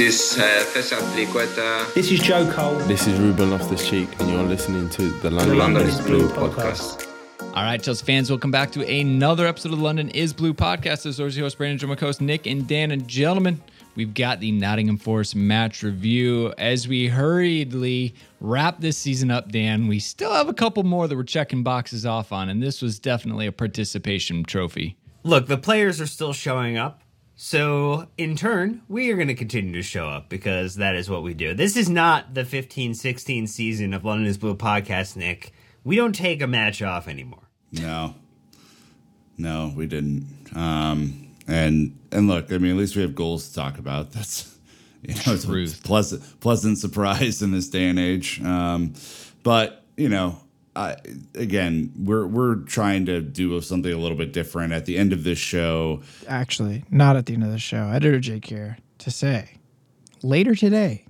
This uh, Fässertriqueta. This is Joe Cole. This is Ruben Loftus Cheek, and you're listening to the London, London is is Blue Blue podcast. All right, Chelsea fans, welcome back to another episode of the London is Blue podcast. This is your host, Brandon Joe host Nick and Dan. And gentlemen, we've got the Nottingham Forest match review. As we hurriedly wrap this season up, Dan, we still have a couple more that we're checking boxes off on, and this was definitely a participation trophy. Look, the players are still showing up. So, in turn, we are going to continue to show up because that is what we do. This is not the 15 16 season of London is Blue podcast, Nick. We don't take a match off anymore. No, no, we didn't. Um, and and look, I mean, at least we have goals to talk about. That's you know, it's a pleasant pleasant surprise in this day and age. Um, but you know, I, again, we're we're trying to do something a little bit different at the end of this show. actually, not at the end of the show. Editor Jake here to say later today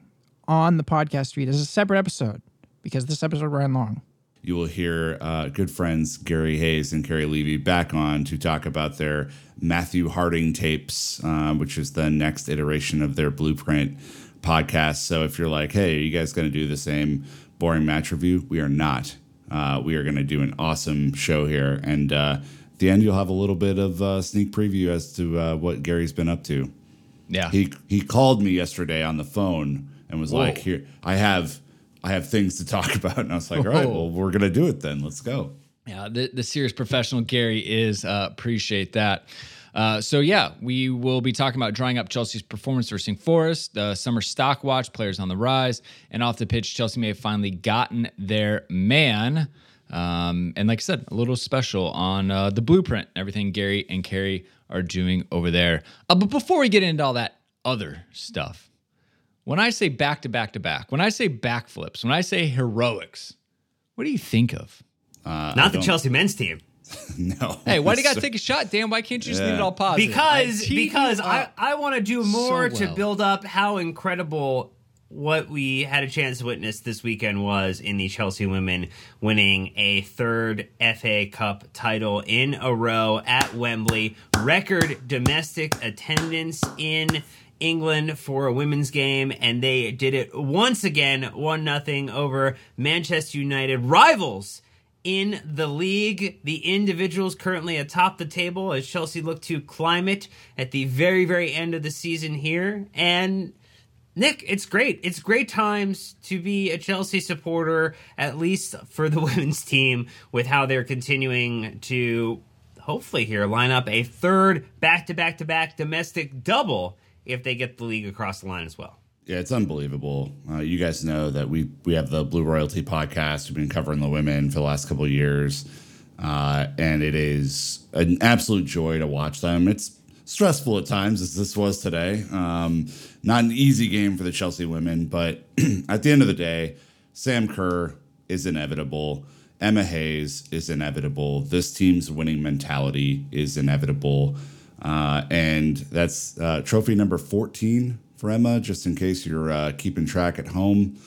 on the podcast feed is a separate episode because this episode ran long. you will hear uh, good friends Gary Hayes and Carrie Levy back on to talk about their Matthew Harding tapes, uh, which is the next iteration of their Blueprint podcast. So if you're like, hey, are you guys going to do the same boring match review? We are not. Uh, we are going to do an awesome show here. And uh, at the end, you'll have a little bit of uh, sneak preview as to uh, what Gary's been up to. Yeah. He he called me yesterday on the phone and was Whoa. like, "Here, I have I have things to talk about." And I was like, "All right, well, we're gonna do it then. Let's go." Yeah, the, the serious professional Gary is. Uh, appreciate that. Uh, so yeah, we will be talking about drawing up Chelsea's performance versus Forest, the summer stock watch, players on the rise, and off the pitch, Chelsea may have finally gotten their man. Um, and like I said, a little special on uh, the blueprint, everything Gary and Carrie are doing over there. Uh, but before we get into all that other stuff, when I say back to back to back, when I say backflips, when I say heroics, what do you think of? Uh, I Not the don't- Chelsea men's team. No. Hey, why do you got to take a shot, Dan? Why can't you just leave it all positive? Because I because I. I want to do more so to build up how incredible what we had a chance to witness this weekend was in the Chelsea women winning a third FA Cup title in a row at Wembley. Record domestic attendance in England for a women's game, and they did it once again, one nothing over Manchester United rivals in the league. The individuals currently atop the table as Chelsea look to climb it at the very, very end of the season here. And Nick, it's great. It's great times to be a Chelsea supporter, at least for the women's team, with how they're continuing to hopefully here line up a third back to back to back domestic double if they get the league across the line as well. Yeah, it's unbelievable. Uh, you guys know that we we have the Blue Royalty podcast. We've been covering the women for the last couple years, uh, and it is an absolute joy to watch them. It's stressful at times, as this was today. Um, not an easy game for the Chelsea women, but at the end of the day, Sam Kerr is inevitable. Emma Hayes is inevitable. This team's winning mentality is inevitable. Uh, and that's uh, trophy number 14 for Emma, just in case you're uh, keeping track at home.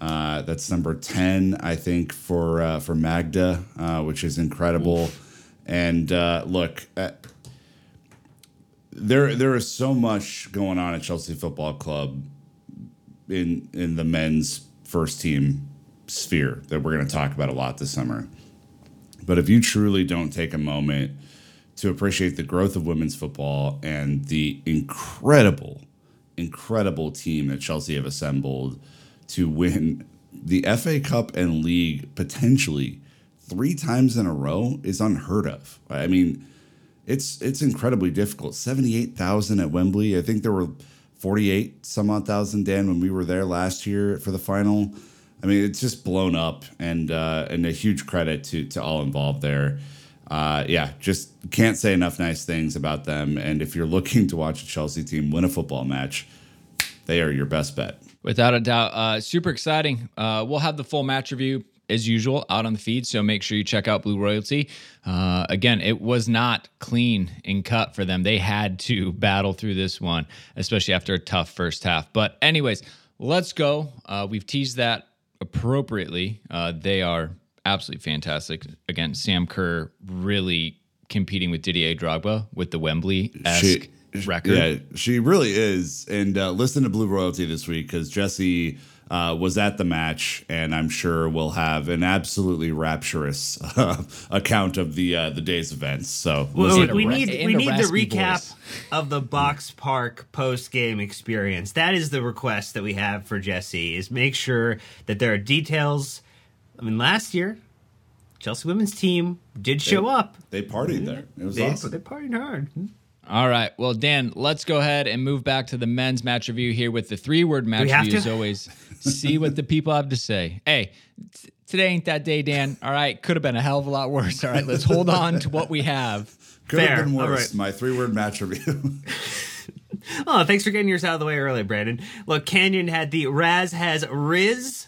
Uh, that's number 10, I think, for uh, for Magda, uh, which is incredible. And uh, look, uh, there there is so much going on at Chelsea Football Club in in the men's first team sphere that we're going to talk about a lot this summer. But if you truly don't take a moment to appreciate the growth of women's football and the incredible, incredible team that Chelsea have assembled to win the FA Cup and league potentially three times in a row is unheard of. I mean, it's it's incredibly difficult. Seventy eight thousand at Wembley. I think there were forty eight some odd thousand Dan when we were there last year for the final. I mean, it's just blown up, and uh, and a huge credit to to all involved there. Uh, yeah, just can't say enough nice things about them. And if you're looking to watch a Chelsea team win a football match, they are your best bet. Without a doubt, uh, super exciting. Uh, we'll have the full match review as usual out on the feed, so make sure you check out Blue Royalty. Uh, again, it was not clean and cut for them. They had to battle through this one, especially after a tough first half. But, anyways, let's go. Uh, we've teased that appropriately. Uh, they are absolutely fantastic. Again, Sam Kerr really competing with Didier Drogba with the Wembley esque She record. Yeah, she really is. And uh, listen to Blue Royalty this week because Jesse uh, was at the match, and I'm sure we'll have an absolutely rapturous uh, account of the uh, the day's events. So Well, we, we Ra- need we need the recap voice. of the Box Park post game experience. That is the request that we have for Jesse. Is make sure that there are details. I mean, last year, Chelsea women's team did show up. they partied there. It was They, awesome. they partied hard. All right. Well, Dan, let's go ahead and move back to the men's match review here with the three word match review. to? As always, see what the people have to say. Hey, t- today ain't that day, Dan. All right. Could have been a hell of a lot worse. All right. Let's hold on to what we have. Could have been worse. right. My three word match review. Oh, thanks for getting yours out of the way early, Brandon. Look, Canyon had the Raz has Riz.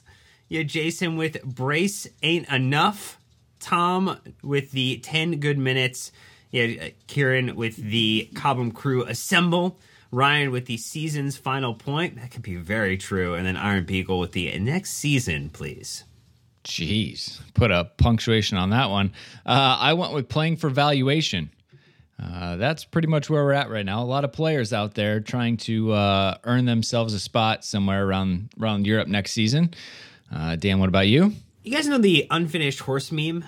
You Jason with Brace Ain't Enough. Tom with the 10 good minutes. You uh, Kieran with the Cobham Crew Assemble. Ryan with the season's final point. That could be very true. And then Iron Beagle with the next season, please. Jeez, put a punctuation on that one. Uh, I went with playing for valuation. Uh, that's pretty much where we're at right now. A lot of players out there trying to uh, earn themselves a spot somewhere around around Europe next season. Uh, Dan, what about you? You guys know the unfinished horse meme?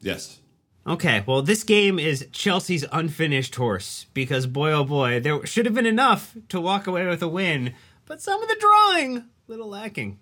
yes. Okay, well, this game is Chelsea's unfinished horse because boy, oh boy, there should have been enough to walk away with a win, but some of the drawing little lacking.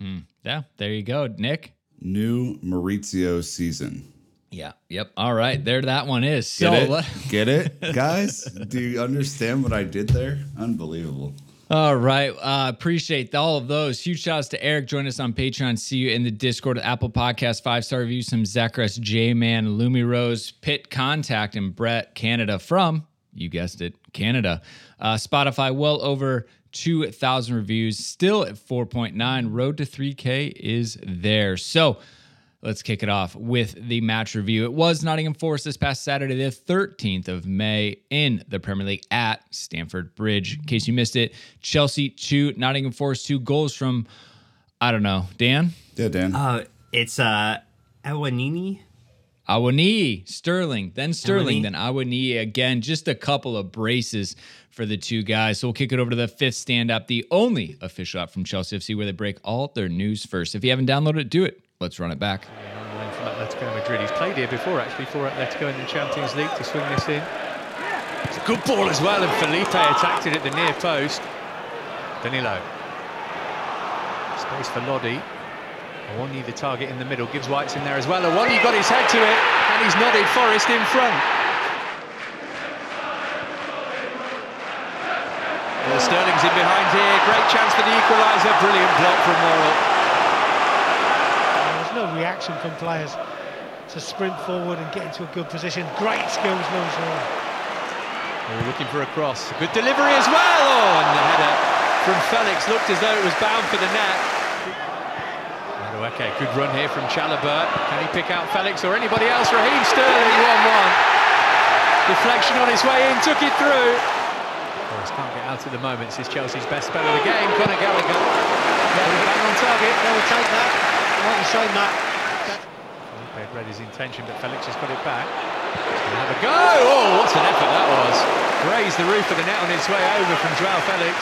Hmm. Yeah, there you go, Nick. New Maurizio season. Yeah. Yep. All right, there that one is. So Get it? Get it, guys? Do you understand what I did there? Unbelievable. All right. Uh, appreciate all of those. Huge shout outs to Eric. Join us on Patreon. See you in the Discord, Apple Podcast, five star reviews, some Zacharias, J Man, Lumi Rose, Pit Contact, and Brett Canada from, you guessed it, Canada. Uh, Spotify, well over 2,000 reviews, still at 4.9. Road to 3K is there. So, Let's kick it off with the match review. It was Nottingham Forest this past Saturday, the 13th of May, in the Premier League at Stamford Bridge. In case you missed it, Chelsea 2, Nottingham Forest 2 goals from, I don't know, Dan? Yeah, Dan. Uh, it's uh, Awoniyi. Awoniyi, Sterling, then Sterling, Awoniyi. then Awoniyi again. Just a couple of braces for the two guys. So we'll kick it over to the fifth stand up, the only official app from Chelsea FC where they break all their news first. If you haven't downloaded it, do it. Let's run it back. from Atletico Madrid. He's played here before, actually, for Atletico in the Champions League to swing this in. It's a good ball as well, and Felipe attacked it at the near post. Danilo. Space for Lodi. Awoniyi, the target in the middle, Gibbs White's in there as well. Awoniyi got his head to it, and he's nodded Forest in front. Well, Sterling's in behind here. Great chance for the equaliser. Brilliant block from Worrall. Reaction from players to sprint forward and get into a good position. Great skills, Lewis Hall. Oh, looking for a cross. Good delivery as well. Oh, and the header from Felix looked as though it was bound for the net. Okay, good run here from Chalobah. Can he pick out Felix or anybody else? Raheem Sterling, 1-1. Deflection on his way in, took it through. Forest can't get out at the moment. This is Chelsea's best spell of the game. Conor Gallagher. Yeah, bang on target. They will take that. Like you say, Matt. Read his intention, but Felix has got it back. He's have a go! Oh, what an effort that was. Grazed the roof of the net on its way over from Joao Felix.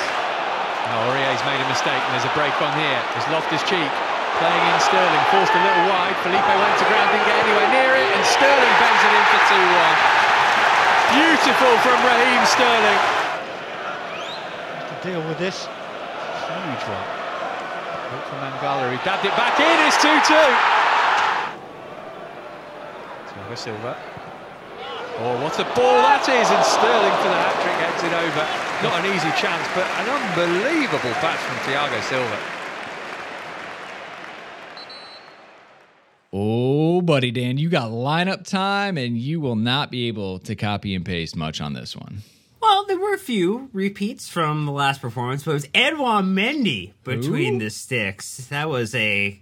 Now Aurier's made a mistake and there's a break on here. There's his cheek, playing in Sterling, forced a little wide. Felipe went to ground, didn't get anywhere near it, and Sterling bangs it in for 2-1. Beautiful from Raheem Sterling. Have To deal with this. Huge one. Look from Mangala, he dabbed it back in, it's 2-2. Thiago Silva. Oh, what a ball that is, and Sterling for the hat-trick heads it over. Not an easy chance, but an unbelievable pass from Thiago Silva. Oh, buddy Dan, you got lineup time, and you will not be able to copy and paste much on this one. Well, there were a few repeats from the last performance, but it was Edouard Mendy between the sticks. That was a,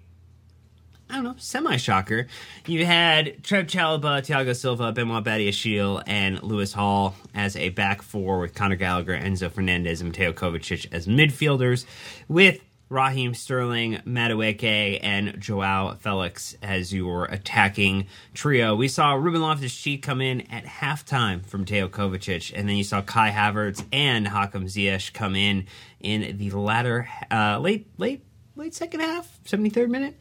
I don't know, semi shocker. You had Trev Chalobah, Thiago Silva, Benoit Badiashile, and Lewis Hall as a back four with Conor Gallagher, Enzo Fernandez, and Mateo Kovacic as midfielders, with Raheem Sterling, Madueke, and Joao Felix as your attacking trio. We saw Ruben Loftus-Cheek come in at halftime from Teo Kovacic, and then you saw Kai Havertz and Hakim Ziyech come in in the latter, uh, late, late late second half, 73rd minute.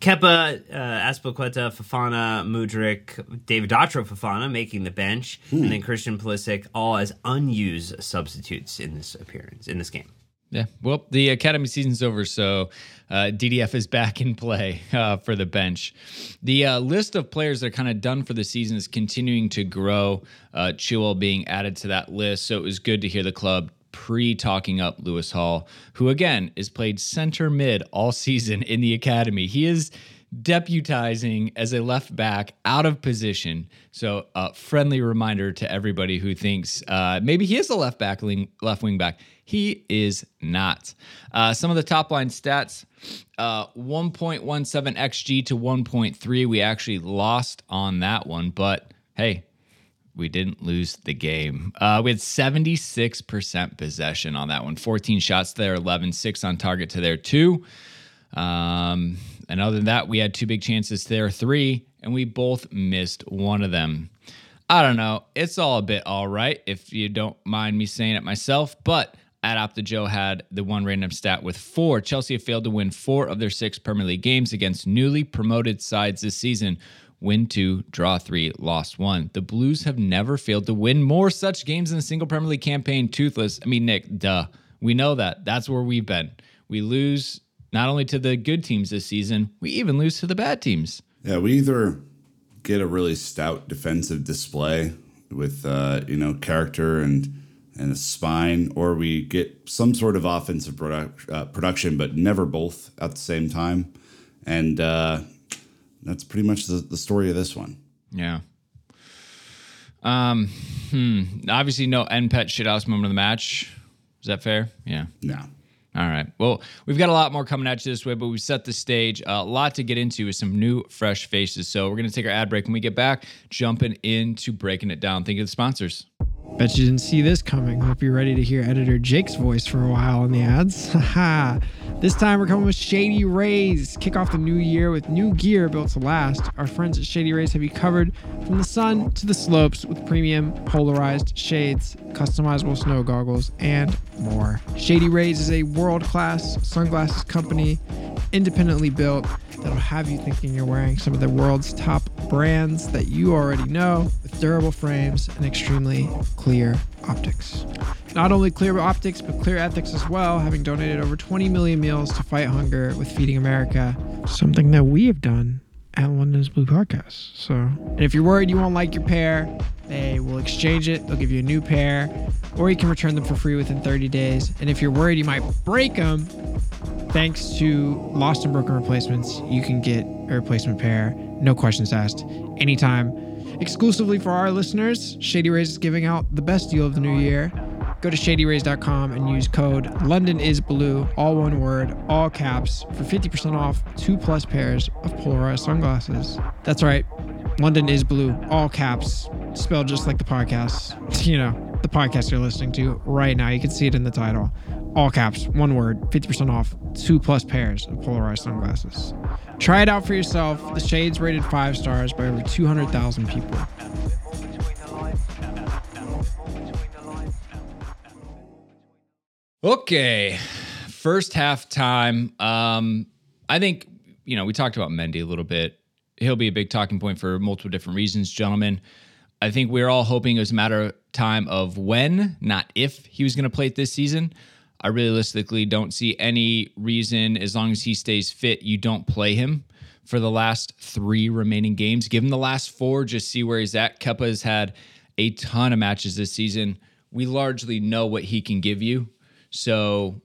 Kepa, uh, Azpilicueta, Fofana, Mudryk, David Datro Fofana making the bench, and then Christian Pulisic all as unused substitutes in this appearance, in this game. Yeah. Well, the academy season's over, so uh, DDF is back in play uh, for the bench. The uh, list of players that are kind of done for the season is continuing to grow. Uh, Chilwell being added to that list, so it was good to hear the club pre talking up Lewis Hall, who again is played center mid all season in the academy. He is deputizing as a left back out of position. So, a uh, friendly reminder to everybody who thinks uh, maybe he is a left back, left wing back. He is not. Uh, some of the top line stats uh, 1.17 XG to 1.3. We actually lost on that one, but hey, we didn't lose the game. Uh, we had 76% possession on that one. 14 shots there, 11, 6 on target to there, two. Um, and other than that, we had two big chances there, three, and we both missed one of them. I don't know. It's all a bit all right if you don't mind me saying it myself, but at Opta Joe had the one random stat with four. Chelsea have failed to win four of their six Premier League games against newly promoted sides this season, win two, draw three, lost one. The Blues have never failed to win more such games in a single Premier League campaign. Toothless. I mean, Nick, duh. We know that. That's where we've been. We lose not only to the good teams this season, we even lose to the bad teams. Yeah, we either get a really stout defensive display with uh, you know character and and a spine, or we get some sort of offensive uh, production, but never both at the same time. And uh, that's pretty much the, the story of this one. Yeah. Um. Hmm. Obviously, no NPET shithouse moment of the match. Is that fair? Yeah. No. All right. Well, we've got a lot more coming at you this way, but we've set the stage. A lot to get into with some new, fresh faces. So we're going to take our ad break. When we get back, jumping into breaking it down. Thank you to the sponsors. Bet you didn't see this coming. Hope you're ready to hear editor Jake's voice for a while in the ads. Haha. this time we're coming with Shady Rays. Kick off the new year with new gear built to last. Our friends at Shady Rays have you covered from the sun to the slopes with premium polarized shades, customizable snow goggles, and more. Shady Rays is a world class sunglasses company, independently built, that'll have you thinking you're wearing some of the world's top brands that you already know with durable frames and extremely clear optics. Not only clear optics, but clear ethics as well, having donated over 20 million meals to fight hunger with Feeding America, something that we have done at London's Blue Podcast. So, and if you're worried you won't like your pair, they will exchange it. They'll give you a new pair, or you can return them for free within 30 days. And if you're worried you might break them, thanks to Lost and Broken Replacements, you can get a replacement pair, no questions asked, anytime. Exclusively for our listeners, Shady Rays is giving out the best deal of the new year. Go to shadyrays.com and use code London is blue, all one word, all caps, for 50% off two plus pairs of polarized sunglasses. That's right, London is blue, all caps, spelled just like the podcast. You know, the podcast you're listening to right now. You can see it in the title. All caps, one word, 50% off, two plus pairs of polarized sunglasses. Try it out for yourself. The shade's rated five stars by over 200,000 people. Okay, first half time. Um, I think you know we talked about Mendy a little bit. He'll be a big talking point for multiple different reasons, gentlemen. I think we are all hoping it was a matter of time of when, not if, he was going to play it this season. I realistically don't see any reason, as long as he stays fit, you don't play him for the last three remaining games. Give him the last four, just see where he's at. Kepa has had a ton of matches this season. We largely know what he can give you. So,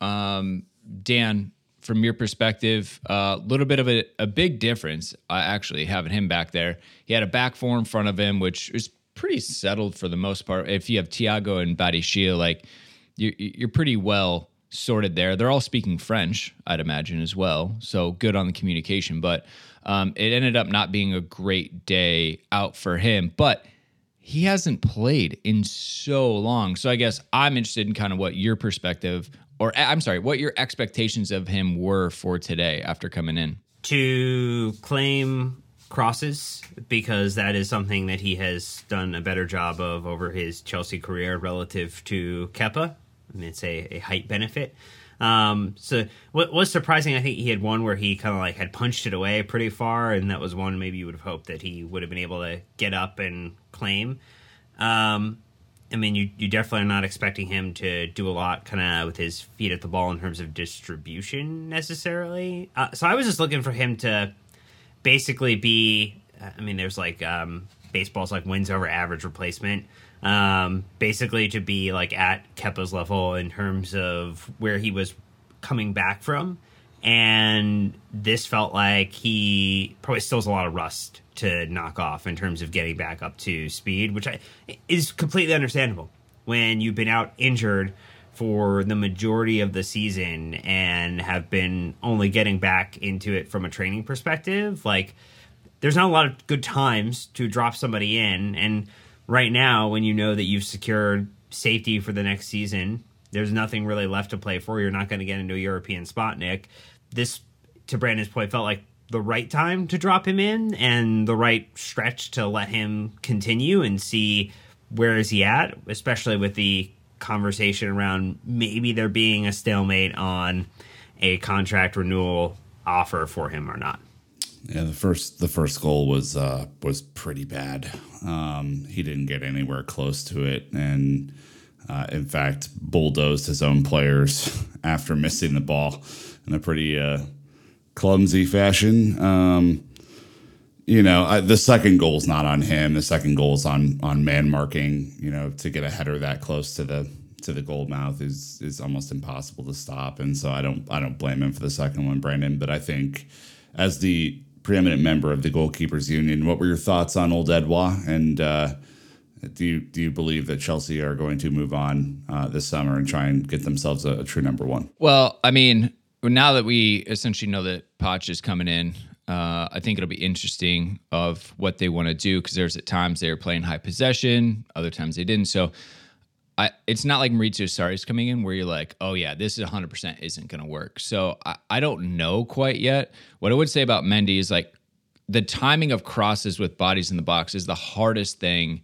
um, Dan, from your perspective, a uh, little bit of a, a big difference, uh, actually, having him back there. He had a back four in front of him, which is pretty settled for the most part. If you have Thiago and Badiashile, like you're, you're pretty well sorted there. They're all speaking French, I'd imagine, as well. So good on the communication. But um, it ended up not being a great day out for him. But he hasn't played in so long. So I guess I'm interested in kind of what your perspective or I'm sorry, what your expectations of him were for today after coming in. To claim crosses because that is something that he has done a better job of over his Chelsea career relative to Kepa. I mean, it's a, a height benefit. Um, so what was surprising, I think he had one where he kind of like had punched it away pretty far, and that was one maybe you would have hoped that he would have been able to get up and claim. Um, I mean, you you definitely are not expecting him to do a lot kind of with his feet at the ball in terms of distribution necessarily. Uh, so I was just looking for him to basically be. I mean, there's like um, baseball's like wins over average replacement. Um, basically, to be like at Kepa's level in terms of where he was coming back from, and this felt like he probably still has a lot of rust to knock off in terms of getting back up to speed, which I, is completely understandable when you've been out injured for the majority of the season and have been only getting back into it from a training perspective. Like, there's not a lot of good times to drop somebody in. And right now, when you know that you've secured safety for the next season, there's nothing really left to play for. You're not going to get into a European spot, Nick. This, to Brandon's point, felt like the right time to drop him in and the right stretch to let him continue and see where is he at, especially with the conversation around maybe there being a stalemate on a contract renewal offer for him or not. Yeah, the first the first goal was uh, was pretty bad. Um, he didn't get anywhere close to it, and uh, in fact, bulldozed his own players after missing the ball in a pretty uh, clumsy fashion. Um, you know, I, the second goal is not on him. The second goal is on on man marking. You know, to get a header that close to the to the goal mouth is is almost impossible to stop. And so I don't I don't blame him for the second one, Brandon. But I think as the preeminent member of the goalkeepers union, what were your thoughts on old Edouard? And uh, do you do you believe that Chelsea are going to move on uh, this summer and try and get themselves a, a true number one? Well, I mean, now that we essentially know that Poch is coming in, uh, I think it'll be interesting of what they want to do because there's at times they were playing high possession, other times they didn't. So I, it's not like Maurizio is coming in where you're like, oh yeah, this is 100% isn't going to work. So I, I don't know quite yet. What I would say about Mendy is like the timing of crosses with bodies in the box is the hardest thing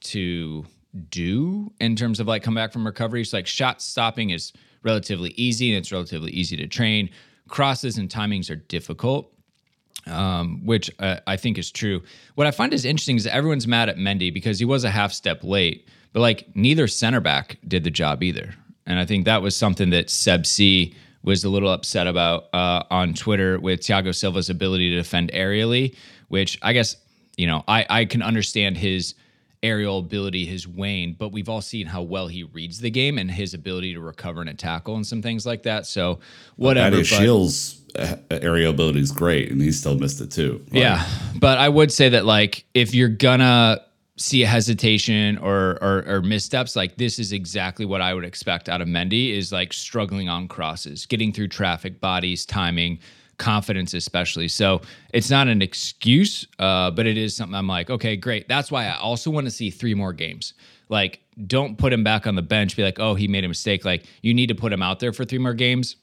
to do in terms of like come back from recovery. So like shot stopping is relatively easy and it's relatively easy to train. Crosses and timings are difficult, um, which uh, I think is true. What I find is interesting is everyone's mad at Mendy because he was a half step late, but like neither center back did the job either. And I think that was something that Seb C was a little upset about uh, on Twitter with Thiago Silva's ability to defend aerially, which I guess, you know, I, I can understand his aerial ability has waned, but we've all seen how well he reads the game and his ability to recover and a tackle and some things like that. So whatever. Well, Shields' uh, aerial ability is great, and he still missed it too. Like, yeah, but I would say that like if you're gonna see a hesitation or, or or missteps, like this is exactly what I would expect out of Mendy is like struggling on crosses, getting through traffic, bodies, timing confidence especially. So it's not an excuse uh, but it is something i'm like okay great. That's why i also want to see three more games. Like don't put him back on the bench be like oh he made a mistake. Like you need to put him out there for three more games.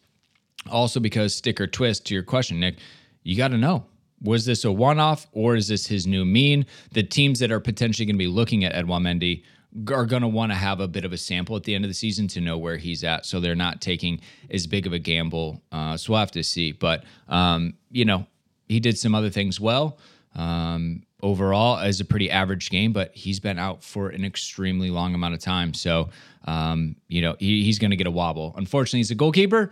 Also because sticker twist to your question nick you got to know was this a one-off or is this his new mean? The teams that are potentially going to be looking at edouard mendy are going to want to have a bit of a sample at the end of the season to know where he's at. So they're not taking as big of a gamble. Uh, so we'll have to see. But, um, you know, he did some other things well. Um, overall, as a pretty average game, but he's been out for an extremely long amount of time. So, um, you know, he, he's going to get a wobble. Unfortunately, he's a goalkeeper,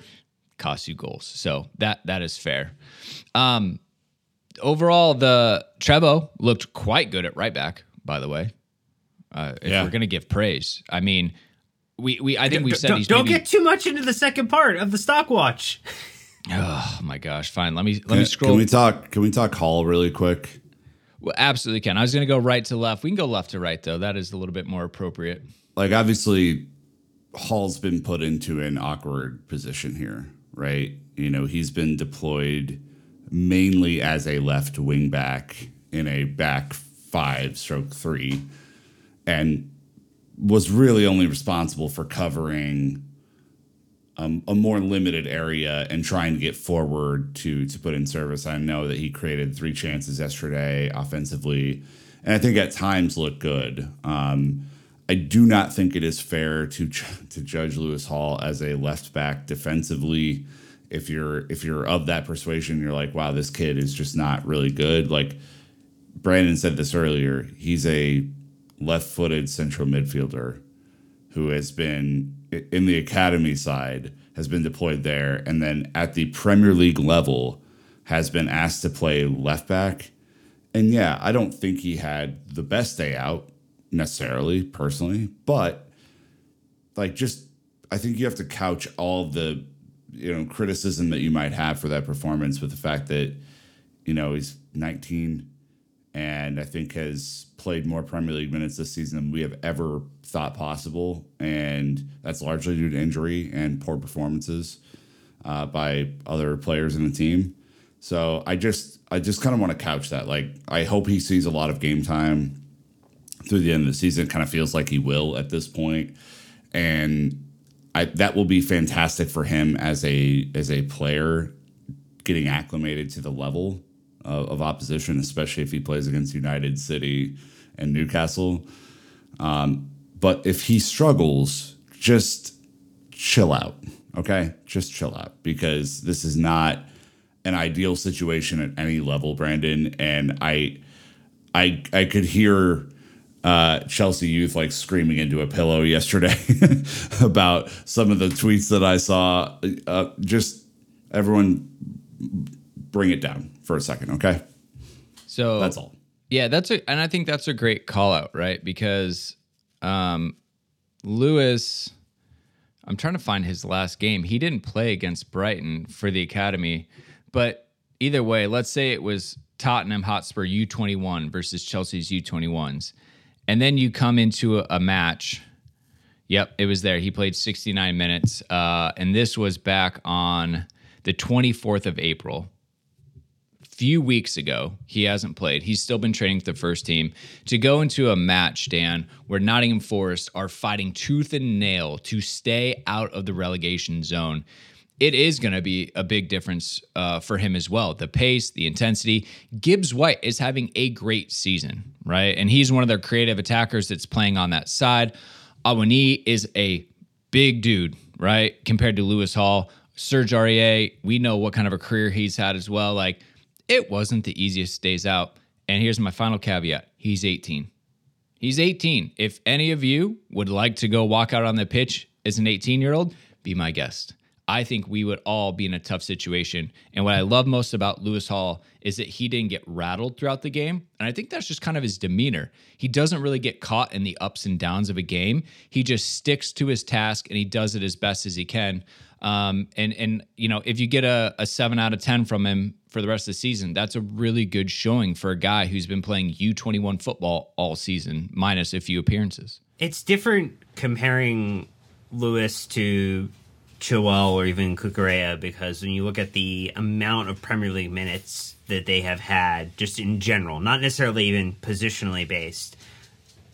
costs you goals. So that that is fair. Um, overall, the Trevoh looked quite good at right back, by the way. Uh, if yeah. we're gonna give praise, I mean, we we I think we've said don't, he's don't maybe, get too much into the second part of the stock watch. oh my gosh! Fine, let me let can, me scroll. Can we talk? Can we talk Hall really quick? Well, absolutely can. I was gonna go right to left. We can go left to right though. That is a little bit more appropriate. Like obviously, Hall's been put into an awkward position here, right? You know, he's been deployed mainly as a left wing back in a back five stroke three and was really only responsible for covering um, a more limited area and trying to get forward to to put in service. I know that he created three chances yesterday offensively, and I think at times looked good. Um, I do not think it is fair to to judge Lewis Hall as a left back defensively. If you're if you're of that persuasion, you're like, wow, this kid is just not really good. Like Brandon said this earlier, he's a left-footed central midfielder who has been in the academy side has been deployed there, and then at the Premier League level has been asked to play left back. And yeah, I don't think he had the best day out necessarily, personally, but like just I think you have to couch all the you know criticism that you might have for that performance with the fact that you know he's 19 and I think has played more Premier League minutes this season than we have ever thought possible, and that's largely due to injury and poor performances uh, by other players in the team. So I just I just kind of want to couch that. Like I hope he sees a lot of game time through the end of the season. Kind of feels like he will at this point, and I, that will be fantastic for him as a as a player getting acclimated to the level of, of opposition, especially if he plays against United City and Newcastle. Um, but if he struggles, just chill out. Okay, just chill out because this is not an ideal situation at any level, Brandon. And I, I, I could hear uh, Chelsea youth like screaming into a pillow yesterday about some of the tweets that I saw. Uh, just everyone, bring it down for a second, okay? So That's all. Yeah, that's a, and I think that's a great call out, right? Because um, Lewis, I'm trying to find his last game. He didn't play against Brighton for the academy, but either way, let's say it was Tottenham Hotspur U21 versus Chelsea's U21s, and then you come into a, a match. Yep, it was there. He played 69 minutes, uh, and this was back on the 24th of April few weeks ago. He hasn't played. He's still been training with the first team. To go into a match, Dan, where Nottingham Forest are fighting tooth and nail to stay out of the relegation zone, it is going to be a big difference uh, for him as well. The pace, the intensity. Gibbs White is having a great season, right? And he's one of their creative attackers that's playing on that side. Awoniyi is a big dude, right? Compared to Lewis Hall. Serge Aurier, we know what kind of a career he's had as well. Like, it wasn't the easiest days out. And here's my final caveat he's 18. He's 18. If any of you would like to go walk out on the pitch as an 18 year old, be my guest. I think we would all be in a tough situation. And what I love most about Lewis Hall is that he didn't get rattled throughout the game. And I think that's just kind of his demeanor. He doesn't really get caught in the ups and downs of a game. He just sticks to his task and he does it as best as he can. Um, and and you know, if you get a, a seven out of ten from him for the rest of the season, that's a really good showing for a guy who's been playing U21 football all season, minus a few appearances. It's different comparing Lewis to Chilwell or even Cucurella because when you look at the amount of Premier League minutes that they have had, just in general, not necessarily even positionally based,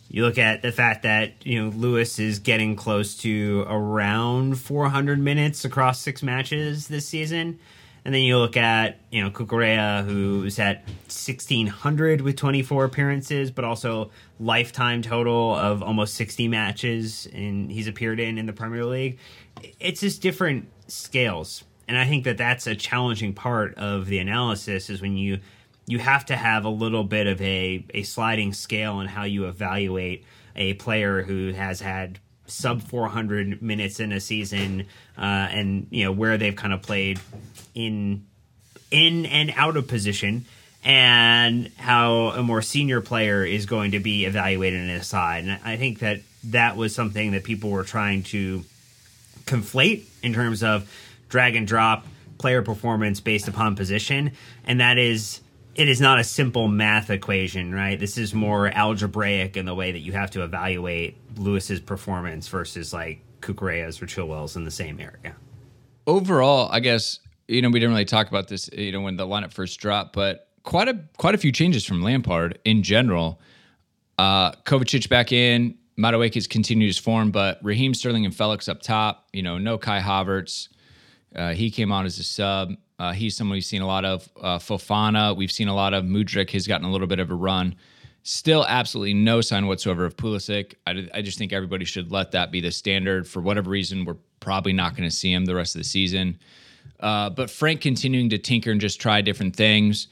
you look at the fact that you know Lewis is getting close to around 400 minutes across six matches this season, and then you look at you know Cucurella who's at 1600 with 24 appearances, but also lifetime total of almost 60 matches, and he's appeared in in the Premier League. It's just different scales, and I think that that's a challenging part of the analysis is when you you have to have a little bit of a, a sliding scale on how you evaluate a player who has had sub 400 minutes in a season uh, and you know where they've kind of played in in and out of position and how a more senior player is going to be evaluated in his side and i think that that was something that people were trying to conflate in terms of drag and drop player performance based upon position and that is it is not a simple math equation, right? This is more algebraic in the way that you have to evaluate Lewis's performance versus like Cucurella's or Chilwell's in the same area. Overall, I guess you know we didn't really talk about this, you know, when the lineup first dropped, but quite a quite a few changes from Lampard in general. Uh, Kovacic back in, Madueke's continued his form, but Raheem Sterling and Felix up top. You know, no Kai Havertz. Uh, he came on as a sub. Uh, he's someone we've seen a lot of. Uh, Fofana, we've seen a lot of. Mudryk has gotten a little bit of a run. Still, absolutely no sign whatsoever of Pulisic. I, I just think everybody should let that be the standard. For whatever reason, we're probably not going to see him the rest of the season. Uh, but Frank continuing to tinker and just try different things.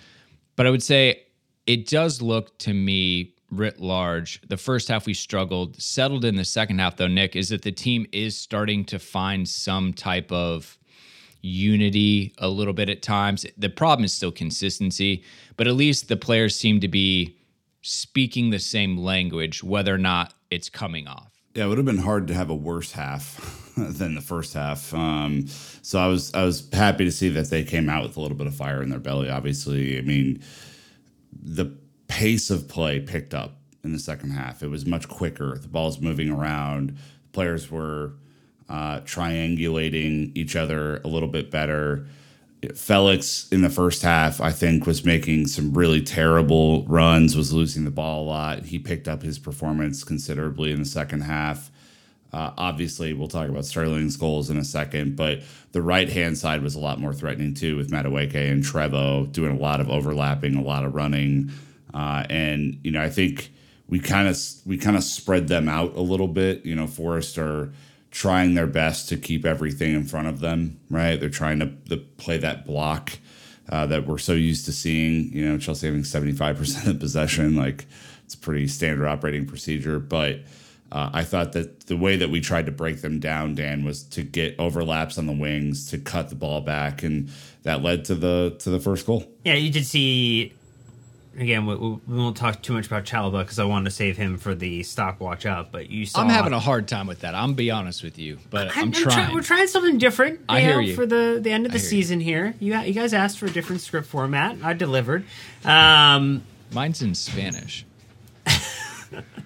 But I would say it does look to me writ large. The first half we struggled, settled in the second half though. Nick is that the team is starting to find some type of unity a little bit at times. The problem is still consistency, but at least the players seem to be speaking the same language, whether or not it's coming off. Yeah, it would have been hard to have a worse half than the first half. Um, so I was I was happy to see that they came out with a little bit of fire in their belly. Obviously, I mean, the pace of play picked up in the second half. It was much quicker. The ball's moving around. The Players were uh, triangulating each other a little bit better. Felix in the first half, I think, was making some really terrible runs, was losing the ball a lot. He picked up his performance considerably in the second half. Uh, obviously, we'll talk about Sterling's goals in a second, but the right hand side was a lot more threatening too, with Madueke and Trevoh doing a lot of overlapping, a lot of running, uh, and you know I think we kind of we kind of spread them out a little bit. You know, Forrester trying their best to keep everything in front of them, right? They're trying to, to play that block uh, that we're so used to seeing. You know, Chelsea having 75% of possession, like it's pretty standard operating procedure. But uh, I thought that the way that we tried to break them down, Dan, was to get overlaps on the wings, to cut the ball back, and that led to the to the first goal. Yeah, you did see again, we, we won't talk too much about Chalobah because I wanted to save him for the stock watch up. But you saw, I'm having a hard time with that. I'm be honest with you, but I'm, I'm trying. Try, we're trying something different. I you hear know, you. for the the end of the hear you. season here. You you guys asked for a different script format. I delivered. Um, Mine's in Spanish.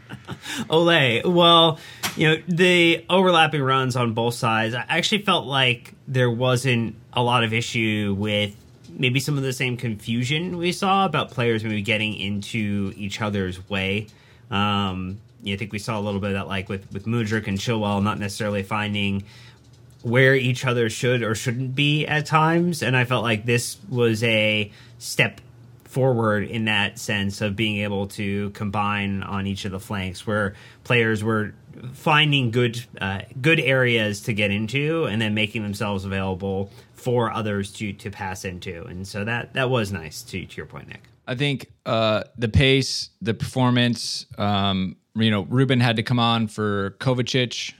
Ole. Well, you know, the overlapping runs on both sides, I actually felt like there wasn't a lot of issue with maybe some of the same confusion we saw about players maybe getting into each other's way. Um, I think we saw a little bit of that, like with with Mudryk and Chilwell, not necessarily finding where each other should or shouldn't be at times. And I felt like this was a step forward in that sense of being able to combine on each of the flanks where players were finding good uh, good areas to get into and then making themselves available for others to to pass into and so that that was nice to to your point nick I think uh, the pace, the performance. Um, you know, Ruben had to come on for Kovacic.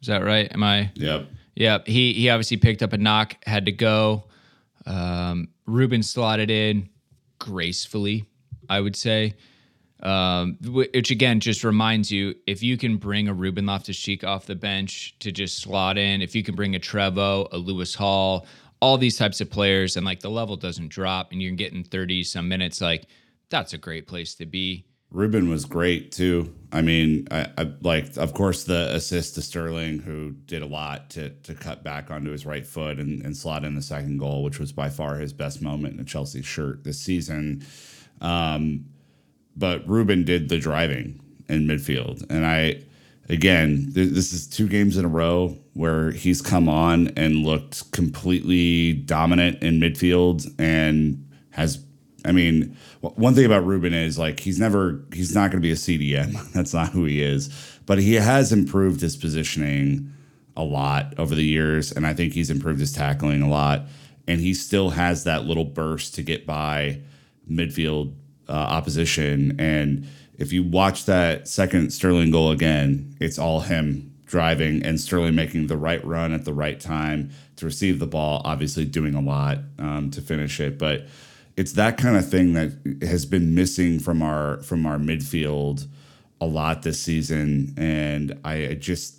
Is that right? Am I? Yep. Yeah, he he obviously picked up a knock, had to go. Um, Ruben slotted in gracefully, I would say. Um, which again just reminds you if you can bring a Ruben Loftus Cheek off the bench to just slot in, if you can bring a Trevoh, a Lewis Hall, all these types of players, and like the level doesn't drop, and you're getting 30 some minutes, like that's a great place to be. Ruben was great too. I mean, I, I like, of course, the assist to Sterling, who did a lot to to cut back onto his right foot and, and slot in the second goal, which was by far his best moment in a Chelsea shirt this season. Um, but Ruben did the driving in midfield, and I, again, th- this is two games in a row where he's come on and looked completely dominant in midfield and has I mean, one thing about Ruben is like he's never he's not going to be a CDM. That's not who he is. But he has improved his positioning a lot over the years, and I think he's improved his tackling a lot. And he still has that little burst to get by midfield uh, opposition. And if you watch that second Sterling goal again, it's all him driving and Sterling making the right run at the right time to receive the ball. Obviously, doing a lot um, to finish it, but it's that kind of thing that has been missing from our from our midfield a lot this season, and I, just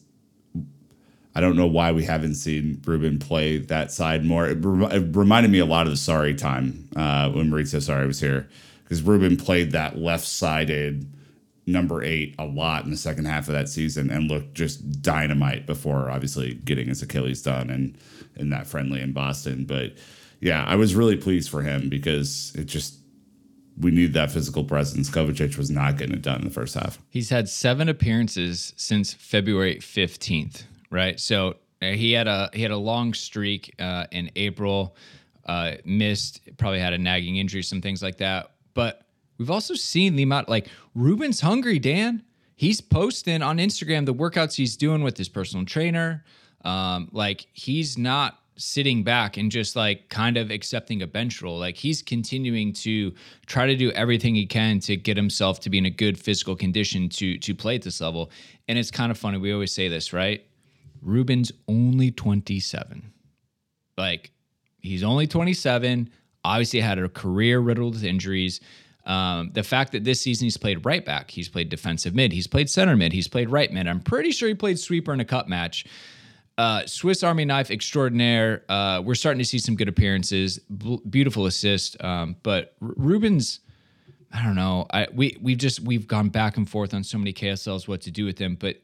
I don't know why we haven't seen Ruben play that side more. It, rem- it reminded me a lot of the Sarri time uh, when Maurizio Sarri was here, because Ruben played that left sided number eight a lot in the second half of that season and looked just dynamite before obviously getting his Achilles done and in that friendly in Boston. But yeah, I was really pleased for him because it just we need that physical presence. Kovacic was not getting it done in the first half. He's had seven appearances since February 15th, right? So uh, he had a he had a long streak uh, in April, uh, missed, probably had a nagging injury, some things like that. But we've also seen the amount like Ruben's hungry, Dan. He's posting on Instagram the workouts he's doing with his personal trainer. Um, like he's not sitting back and just like kind of accepting a bench role. Like he's continuing to try to do everything he can to get himself to be in a good physical condition to to play at this level. And it's kind of funny. We always say this, right? Ruben's only 27. Like he's only 27. Obviously had a career riddled with injuries. Um, the fact that this season he's played right back, he's played defensive mid, he's played center mid, he's played right mid. I'm pretty sure he played sweeper in a cup match. Uh, Swiss Army knife extraordinaire. Uh, we're starting to see some good appearances, B- beautiful assist. Um, but R- Ruben's, I don't know. I we we've just we've gone back and forth on so many KSLs what to do with him, but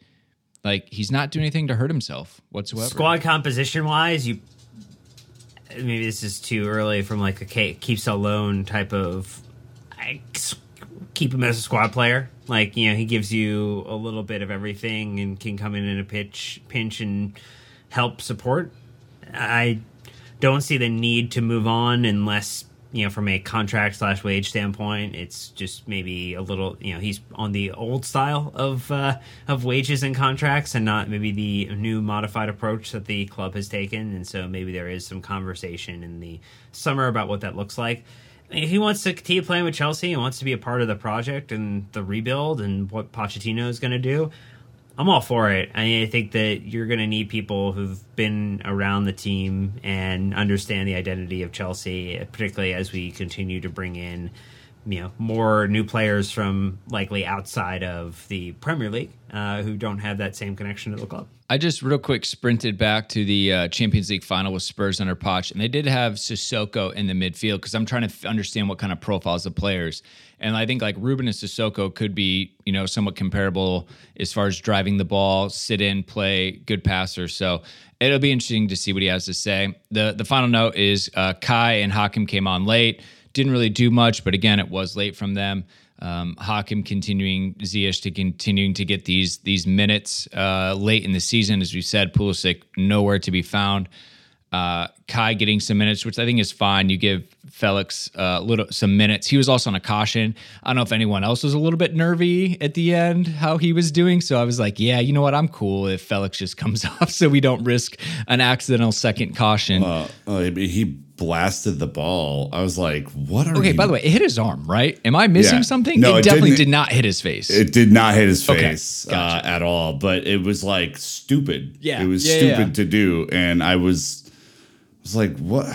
like he's not doing anything to hurt himself whatsoever. Squad composition wise, you maybe this is too early from like a keeps alone type of. I keep him as a squad player. Like you know, he gives you a little bit of everything and can come in in a pitch pinch and help support. I don't see the need to move on unless you know from a contract slash wage standpoint it's just maybe a little you know he's on the old style of uh, of wages and contracts and not maybe the new modified approach that the club has taken. And so maybe there is some conversation in the summer about what that looks like. If he wants to continue playing with Chelsea and wants to be a part of the project and the rebuild and what Pochettino is going to do I'm all for it. I think that you're going to need people who've been around the team and understand the identity of Chelsea, particularly as we continue to bring in, you know, more new players from likely outside of the Premier League uh, who don't have that same connection to the club. I just real quick sprinted back to the uh, Champions League final with Spurs under Poch, and they did have Sissoko in the midfield because I'm trying to f- understand what kind of profiles of players. And I think like Ruben and Sissoko could be, you know, somewhat comparable as far as driving the ball, sit in, play, good passer. So it'll be interesting to see what he has to say. The the final note is uh, Kai and Hakim came on late, didn't really do much, but again, it was late from them. Um, Hakim continuing Ziyech to continuing to get these these minutes uh, late in the season, as we said, Pulisic nowhere to be found. Uh, Kai getting some minutes, which I think is fine. You give Felix a uh, little some minutes. He was also on a caution. I don't know if anyone else was a little bit nervy at the end how he was doing. So I was like, yeah, you know what? I'm cool if Felix just comes off, so we don't risk an accidental second caution. Uh, he blasted the ball. I was like, "What are?" Okay, you? by the way, it hit his arm, right? Am I missing yeah. something? No, it, it definitely did not hit his face. It did not hit his face okay, gotcha. uh, at all. But it was like stupid. Yeah, it was yeah, stupid yeah. to do, and I was was like, "What?"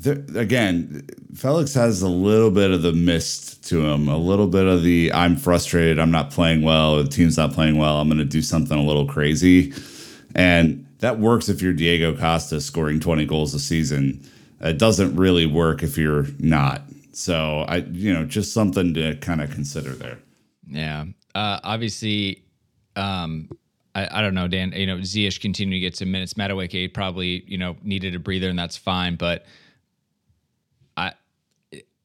There, again, Felix has a little bit of the mist to him, a little bit of the I'm frustrated, I'm not playing well, the team's not playing well, I'm going to do something a little crazy. And that works if you're Diego Costa scoring 20 goals a season it doesn't really work if you're not. So I, you know, just something to kind of consider there. Yeah. Uh, obviously, um, I, I don't know, Dan. You know, Zish continued to get some minutes. Madueke probably, you know, needed a breather, and that's fine. But I,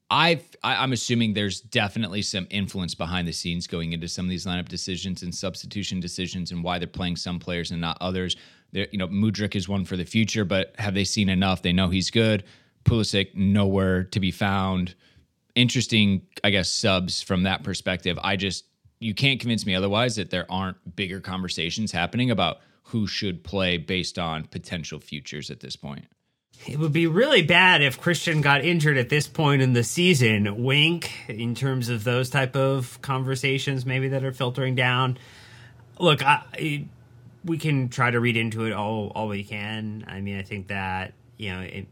I, I'm assuming there's definitely some influence behind the scenes going into some of these lineup decisions and substitution decisions, and why they're playing some players and not others. They're, you know, Mudryk is one for the future, but have they seen enough? They know he's good. Pulisic nowhere to be found. Interesting, I guess, subs from that perspective. I just you can't convince me otherwise that there aren't bigger conversations happening about who should play based on potential futures at this point. It would be really bad if Christian got injured at this point in the season. Wink in terms of those type of conversations, maybe that are filtering down. Look, I, we can try to read into it all all we can. I mean, I think that you know it,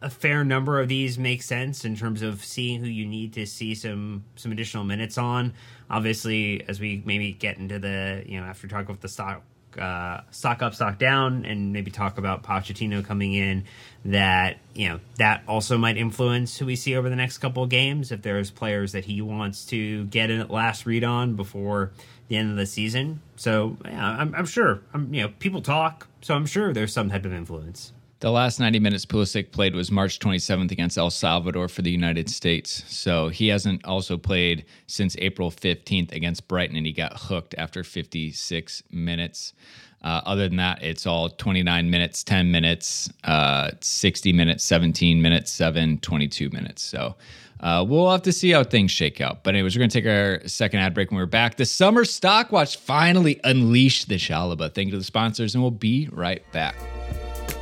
a fair number of these make sense in terms of seeing who you need to see some some additional minutes on. Obviously, as we maybe get into the you know after talk about the stock uh, stock up, stock down, and maybe talk about Pochettino coming in. That you know that also might influence who we see over the next couple of games. If there's players that he wants to get a last read on before the end of the season. So yeah, I'm, I'm sure. I'm, you know, people talk, so I'm sure there's some type of influence. The last 90 minutes Pulisic played was March 27th against El Salvador for the United States. So he hasn't also played since April 15th against Brighton, and he got hooked after 56 minutes. Uh, other than that, it's all 29 minutes, 10 minutes, uh, 60 minutes, 17 minutes, 7, 22 minutes. So uh, we'll have to see how things shake out. But, anyways, we're going to take our second ad break when we're back. The summer stock watch finally unleashed the Chalobah. Thank you to the sponsors, and we'll be right back.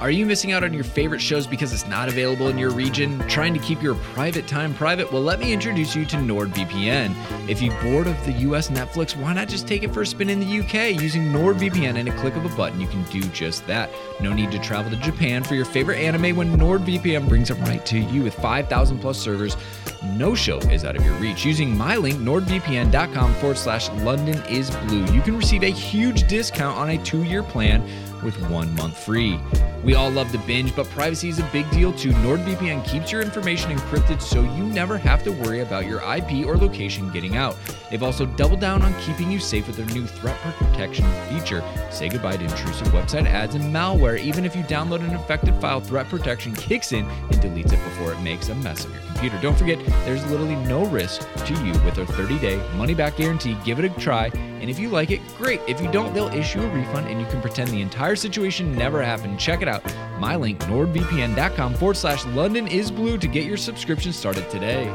Are you missing out on your favorite shows because it's not available in your region? Trying to keep your private time private? Well, let me introduce you to NordVPN. If you're bored of the US Netflix, why not just take it for a spin in the UK? Using NordVPN and a click of a button, you can do just that. No need to travel to Japan for your favorite anime when NordVPN brings it right to you with 5,000 plus servers. No show is out of your reach. Using my link, nordvpn.com forward slash London is blue, you can receive a huge discount on a two year plan with one month free. We all love to binge, but privacy is a big deal too. NordVPN keeps your information encrypted so you never have to worry about your IP or location getting out. They've also doubled down on keeping you safe with their new threat protection feature. Say goodbye to intrusive website ads and malware. Even if you download an infected file, threat protection kicks in and deletes it before it makes a mess of your computer. Don't forget, there's literally no risk to you with their 30 day money back guarantee. Give it a try. And if you like it, great. If you don't, they'll issue a refund and you can pretend the entire situation never happened. Check it out. My link, nordvpn.com forward slash London is blue to get your subscription started today.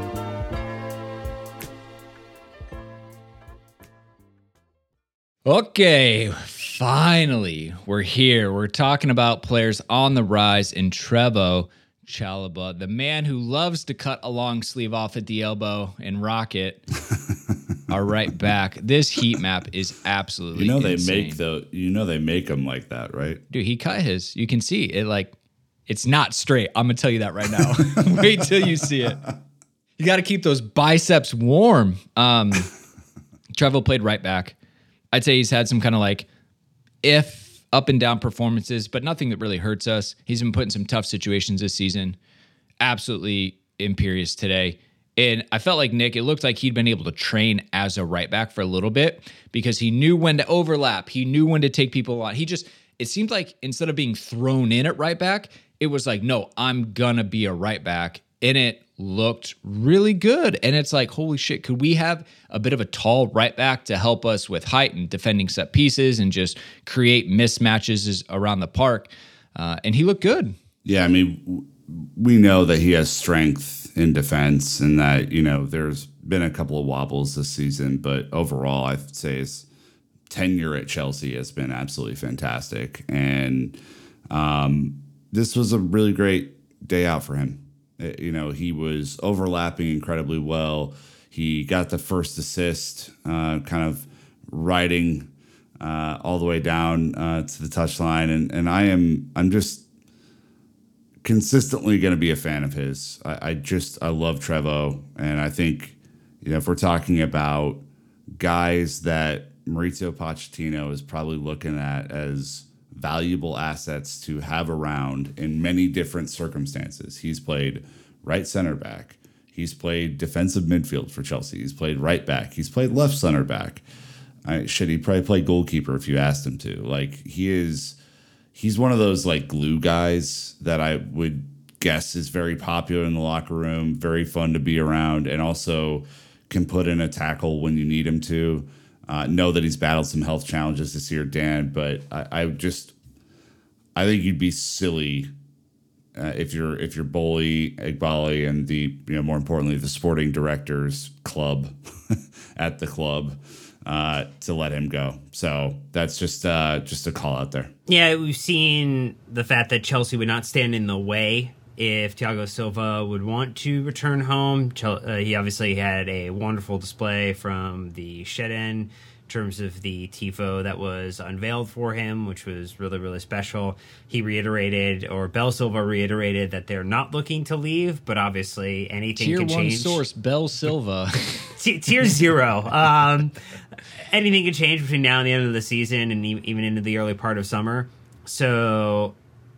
Okay, finally, we're here. We're talking about players on the rise in Trevoh Chalobah, the man who loves to cut a long sleeve off at the elbow and rock it. are right back. This heat map is absolutely You know they insane. make the you know they make them like that, right? Dude, he cut his. You can see it like it's not straight. I'm gonna tell you that right now. Wait till you see it. You got to keep those biceps warm. Um, Trevoh played right back. I'd say he's had some kind of like if up and down performances, but nothing that really hurts us. He's been put in some tough situations this season. Absolutely imperious today. And I felt like Nick, it looked like he'd been able to train as a right back for a little bit because he knew when to overlap. He knew when to take people on. He just, it seemed like instead of being thrown in at right back, it was like, no, I'm gonna be a right back. And it looked really good. And it's like, holy shit, could we have a bit of a tall right back to help us with height and defending set pieces and just create mismatches around the park? Uh, and he looked good. Yeah, I mean, we know that he has strength in defense, and that you know there's been a couple of wobbles this season, but overall, I'd say his tenure at Chelsea has been absolutely fantastic, and um, this was a really great day out for him. Uh, You know, he was overlapping incredibly well. He got the first assist, uh, kind of riding uh, all the way down uh, to the touchline, and and I am I'm just consistently going to be a fan of his. I, I just I love Trevoh, and I think you know if we're talking about guys that Mauricio Pochettino is probably looking at as valuable assets to have around in many different circumstances. He's played right center back. He's played defensive midfield for Chelsea. He's played right back. He's played left center back. I, should he probably play goalkeeper if you asked him to? Like he is he's one of those like glue guys that I would guess is very popular in the locker room, very fun to be around, and also can put in a tackle when you need him to. Uh, know that he's battled some health challenges this year, Dan, but I, I just I think you'd be silly uh, if you're if you're Boehly, Eghbali, and the you know more importantly the sporting directors club at the club uh, to let him go. So that's just uh, just a call out there. Yeah, we've seen the fact that Chelsea would not stand in the way if Thiago Silva would want to return home. Uh, he obviously had a wonderful display from the shed in terms of the tifo that was unveiled for him, which was really really special. He reiterated, or Belle Silva reiterated, that they're not looking to leave, but obviously anything Tier can one change. source, Belle Silva. Tier zero. Um, anything can change between now and the end of the season, and e- even into the early part of summer. So,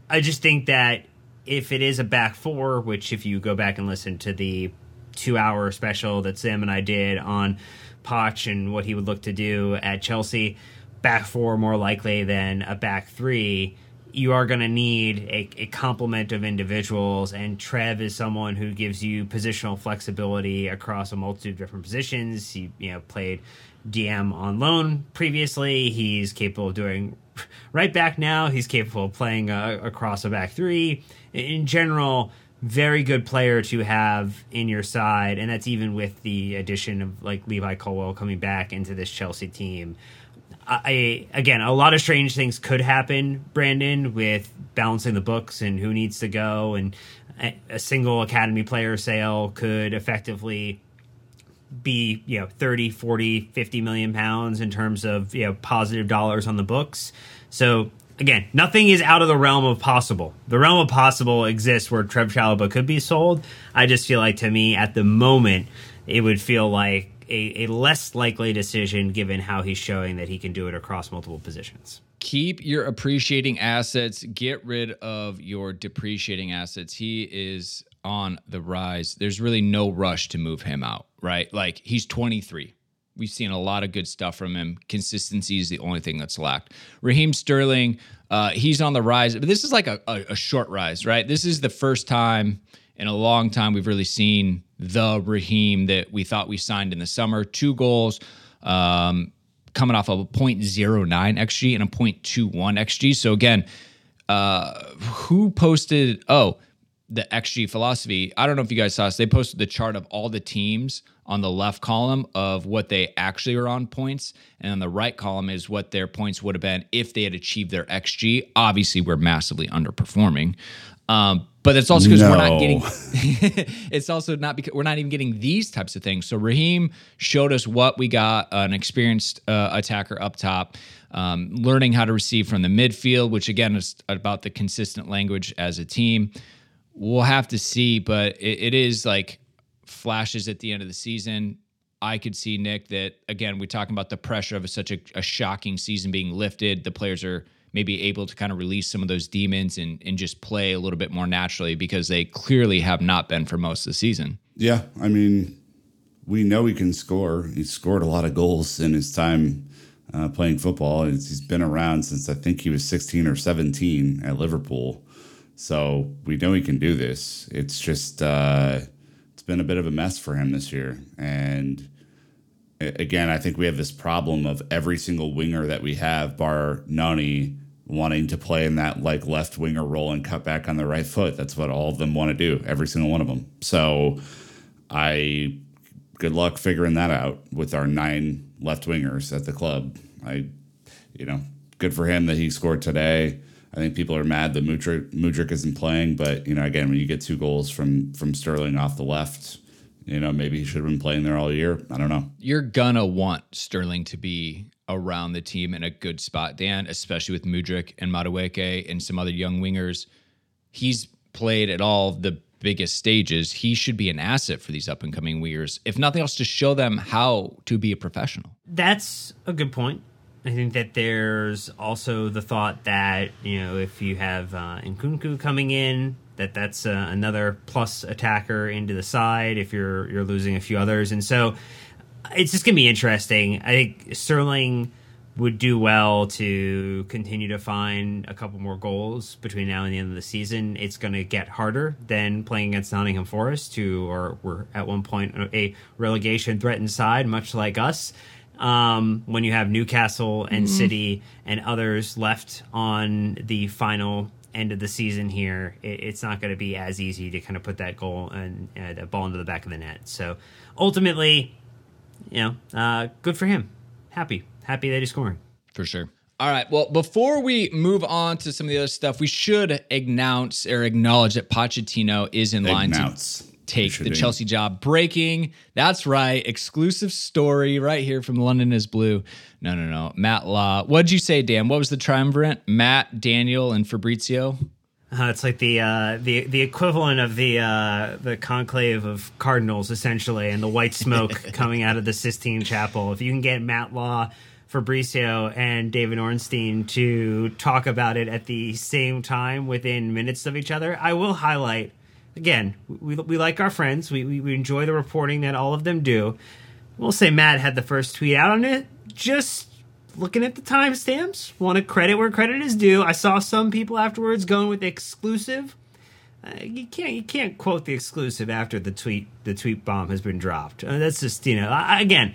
I just think that if it is a back four, which if you go back and listen to the two-hour special that Sam and I did on Poch and what he would look to do at Chelsea, back four more likely than a back three. you are going to need a, a complement of individuals, and Trev is someone who gives you positional flexibility across a multitude of different positions. He you know played DM on loan previously. He's capable of doing right back now. He's capable of playing uh, across a back three. In general, very good player to have in your side, and that's even with the addition of like Levi Colwill coming back into this Chelsea team. I again, a lot of strange things could happen, Brandon, with balancing the books and who needs to go, and a single academy player sale could effectively be you know 30 40 50 million pounds in terms of you know positive dollars on the books so again nothing is out of the realm of possible the realm of possible exists where trev chalobah could be sold i just feel like to me at the moment it would feel like a, a less likely decision given how he's showing that he can do it across multiple positions keep your appreciating assets get rid of your depreciating assets he is on the rise. There's really no rush to move him out, right? Like he's 23. We've seen a lot of good stuff from him. Consistency is the only thing that's lacked. Raheem Sterling, uh, he's on the rise, but this is like a, a, a short rise, right? This is the first time in a long time we've really seen the Raheem that we thought we signed in the summer. Two goals, um, coming off of a 0.09 xg and a 0.21 xg. So again, uh, who posted? Oh, the XG philosophy. I don't know if you guys saw this. They posted the chart of all the teams on the left column of what they actually are on points, and on the right column is what their points would have been if they had achieved their XG. Obviously, we're massively underperforming. Um, but it's also because no. we're not getting. it's also not because we're not even getting these types of things. So Raheem showed us what we got: an experienced uh, attacker up top, um, learning how to receive from the midfield, which again is about the consistent language as a team we'll have to see, but it, it is like flashes at the end of the season. I could see Nick that again. We're talking about the pressure of such a, a, shocking season being lifted. The players are maybe able to kind of release some of those demons and and just play a little bit more naturally because they clearly have not been for most of the season. Yeah, I mean, we know he can score. He scored a lot of goals in his time uh, playing football. He's been around since I think he was 16 or 17 at Liverpool. So we know he can do this. It's just uh, it's been a bit of a mess for him this year. And again, I think we have this problem of every single winger that we have, bar Noni, wanting to play in that like left winger role and cut back on the right foot. That's what all of them want to do, every single one of them. So I good luck figuring that out with our nine left wingers at the club. I you know, good for him that he scored today. I think people are mad that Mudryk, Mudryk isn't playing, but you know, again, when you get two goals from from Sterling off the left, you know, maybe he should have been playing there all year. I don't know. You're gonna want Sterling to be around the team in a good spot, Dan, especially with Mudryk and Madueke and some other young wingers. He's played at all the biggest stages. He should be an asset for these up and coming wingers, if nothing else, to show them how to be a professional. That's a good point. I think that there's also the thought that you know if you have uh, Nkunku coming in, that that's uh, another plus attacker into the side. If you're you're losing a few others, and so it's just gonna be interesting. I think Sterling would do well to continue to find a couple more goals between now and the end of the season. It's going to get harder than playing against Nottingham Forest, who are were at one point a relegation threatened side, much like us um, when you have Newcastle and mm-hmm. City and others left on the final end of the season here, it, it's not going to be as easy to kind of put that goal and uh, the ball into the back of the net. So ultimately, you know, uh, good for him. Happy, happy that he's scoring for sure. All right. Well, before we move on to some of the other stuff, we should announce or acknowledge that Pochettino is in line to take the Chelsea job. Breaking. That's right. Exclusive story right here from London is Blue. No, no, no. Matt Law. What'd you say, Dan? What was the triumvirate? Matt, Daniel, and Fabrizio? Uh, it's like the uh, the the equivalent of the uh, the conclave of cardinals, essentially, and the white smoke coming out of the Sistine Chapel. If you can get Matt Law, Fabrizio, and David Ornstein to talk about it at the same time within minutes of each other, I will highlight again, we, we like our friends. We, we, we enjoy the reporting that all of them do. We'll say Matt had the first tweet out on it. Just looking at the timestamps, want to credit where credit is due. I saw some people afterwards going with exclusive. Uh, you can't you can't quote the exclusive after the tweet the tweet bomb has been dropped. Uh, that's just you know I, again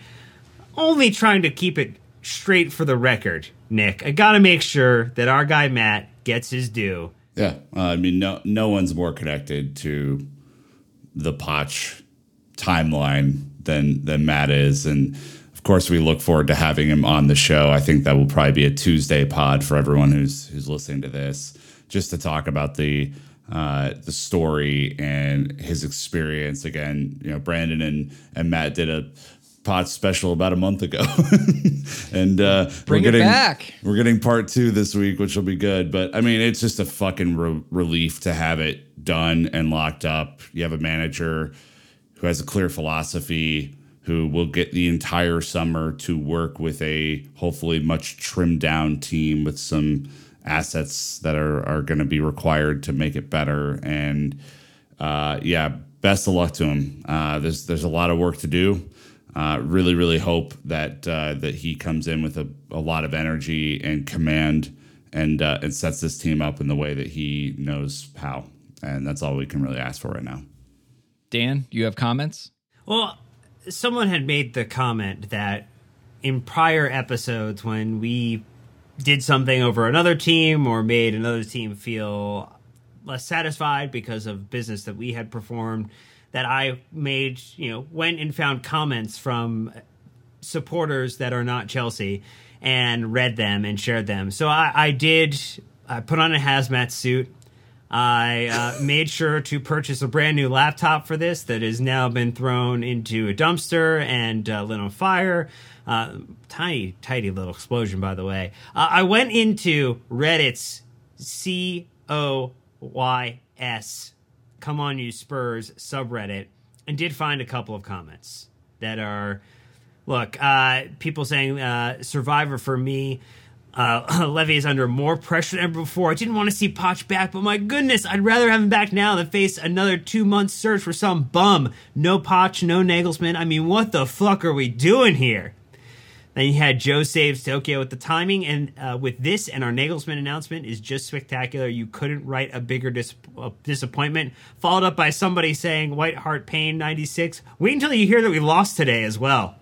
only trying to keep it straight for the record. Nick, I got to make sure that our guy Matt gets his due. Yeah, uh, I mean, no no one's more connected to the Potch timeline than than Matt is, and of course, we look forward to having him on the show. I think that will probably be a Tuesday pod for everyone who's who's listening to this, just to talk about the uh, the story and his experience. Again, you know, Brandon and and Matt did a pod special about a month ago, and uh, Bring we're it getting back. we're getting part two this week, which will be good. But I mean, it's just a fucking re- relief to have it done and locked up. You have a manager who has a clear philosophy, who will get the entire summer to work with a hopefully much trimmed down team with some assets that are are going to be required to make it better. And uh, yeah, best of luck to him. Uh, there's there's a lot of work to do. Uh, really, really hope that uh, that he comes in with a, a lot of energy and command, and uh, and sets this team up in the way that he knows how. And that's all we can really ask for right now. Dan, you have comments? Well, someone had made the comment that in prior episodes when we did something over another team or made another team feel less satisfied because of business that we had performed that I made, you know, went and found comments from supporters that are not Chelsea and read them and shared them. So I, I did. I put on a hazmat suit. I uh, made sure to purchase a brand new laptop for this that has now been thrown into a dumpster and uh, lit on fire. Uh, tiny, tiny little explosion, by the way. Uh, I went into Reddit's C O Y S Come On You Spurs subreddit and did find a couple of comments that are look, uh, people saying uh, Survivor for me. Uh, Levy is under more pressure than ever before. I didn't want to see Poch back, but my goodness, I'd rather have him back now than face another two month search for some bum. No Poch, no Nagelsmann. I mean, what the fuck are we doing here? Then you had Joe saves Tokyo with the timing, and uh, with this and our Nagelsmann announcement is just spectacular. You couldn't write a bigger dis- uh, disappointment. Followed up by somebody saying White Heart Pain 96. Wait until you hear that we lost today as well.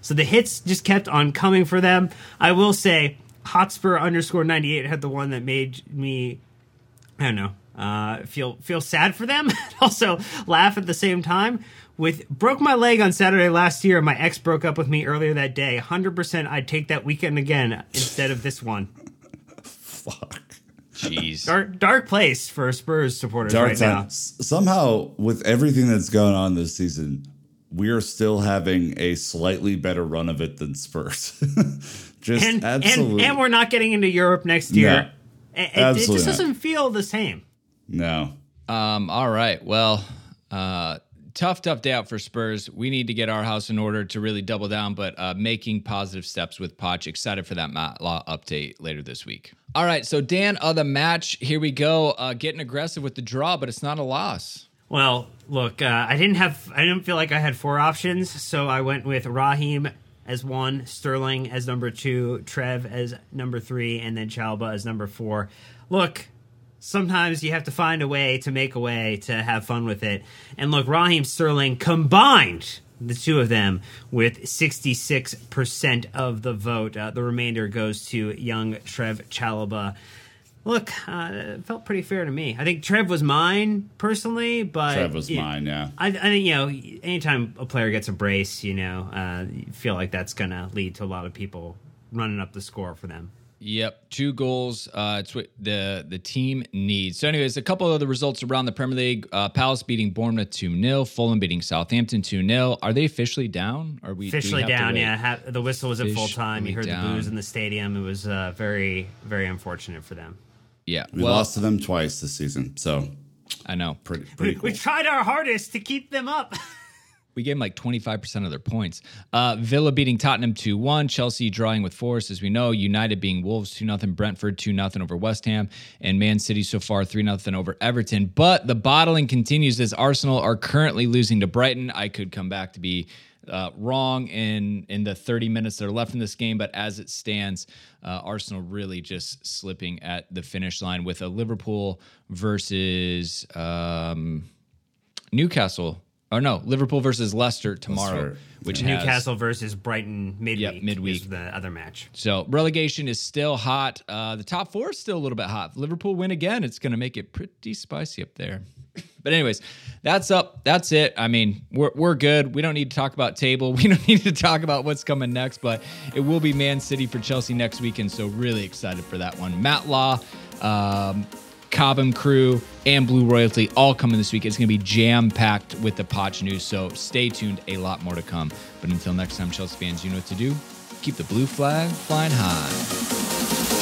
So the hits just kept on coming for them. I will say, Hotspur underscore 98 had the one that made me, I don't know, uh, feel feel sad for them, also laugh at the same time. With broke my leg on Saturday last year, my ex broke up with me earlier that day. Hundred percent, I'd take that weekend again instead of this one. Fuck. Jeez. Dark dark place for Spurs supporters Dark right time. now. S- Somehow, with everything that's going on this season, we are still having a slightly better run of it than Spurs. just And, and absolutely. and we're not getting into Europe next year. No. It- it- it, Absolutely just not. doesn't feel the same. no. Um, all right. Well, uh, tough, tough day out for Spurs. We need to get our house in order to really double down, but uh, making positive steps with Poch. Excited for that Matt Law update later this week. All right. So, Dan, of the match, here we go. Uh, getting aggressive with the draw, but it's not a loss. Well, look, uh, I didn't have, I didn't feel like I had four options, so I went with Raheem as one, Sterling as number two, Trev as number three, and then Chalobah as number four. Look, sometimes you have to find a way to make a way to have fun with it. And look, Raheem Sterling combined the two of them with 66% of the vote. Uh, the remainder goes to young Trev Chalobah. Look, uh, it felt pretty fair to me. I think Trev was mine personally, but Trev was yeah, mine, yeah. I, I think you know, anytime a player gets a brace, you know, uh, you feel like that's going to lead to a lot of people running up the score for them. Yep, two goals. Uh, it's what the the team needs. So, anyways, a couple of the results around the Premier League: uh, Palace beating Bournemouth two 0 Fulham beating Southampton two 0 Are they officially down? Are we do we Officially down, yeah. Ha- the whistle was at full time. You heard Officially the booze in the stadium. It was uh, very, very unfortunate for them. Yeah, We well, lost to them twice this season, so I know. pretty pretty We cool. tried our hardest to keep them up. We gave them like 25% of their points. Uh, Villa beating Tottenham 2 1. Chelsea drawing with Forest, as we know. United being Wolves 2 0. Brentford 2 0 over West Ham. And Man City so far 3 0 over Everton. But the bottling continues as Arsenal are currently losing to Brighton. I could come back to be uh, wrong in in the 30 minutes that are left in this game. But as it stands, uh, Arsenal really just slipping at the finish line with a Liverpool versus um, Newcastle. Or no, Liverpool versus Leicester tomorrow, Leicester. which has Newcastle versus Brighton midweek. Yep, midweek. is the other match. so relegation is still hot. Uh, the top four is still a little bit hot. If Liverpool win again, it's going to make it pretty spicy up there. But anyways, that's up. That's it. I mean, we're, we're good. We don't need to talk about table. We don't need to talk about what's coming next. But it will be Man City for Chelsea next weekend. So really excited for that one. Matt Law, um, Cobham Crew, and Blue Royalty all coming this week. It's going to be jam packed with the Potch news. So stay tuned. A lot more to come. But until next time, Chelsea fans, you know what to do. Keep the blue flag flying high.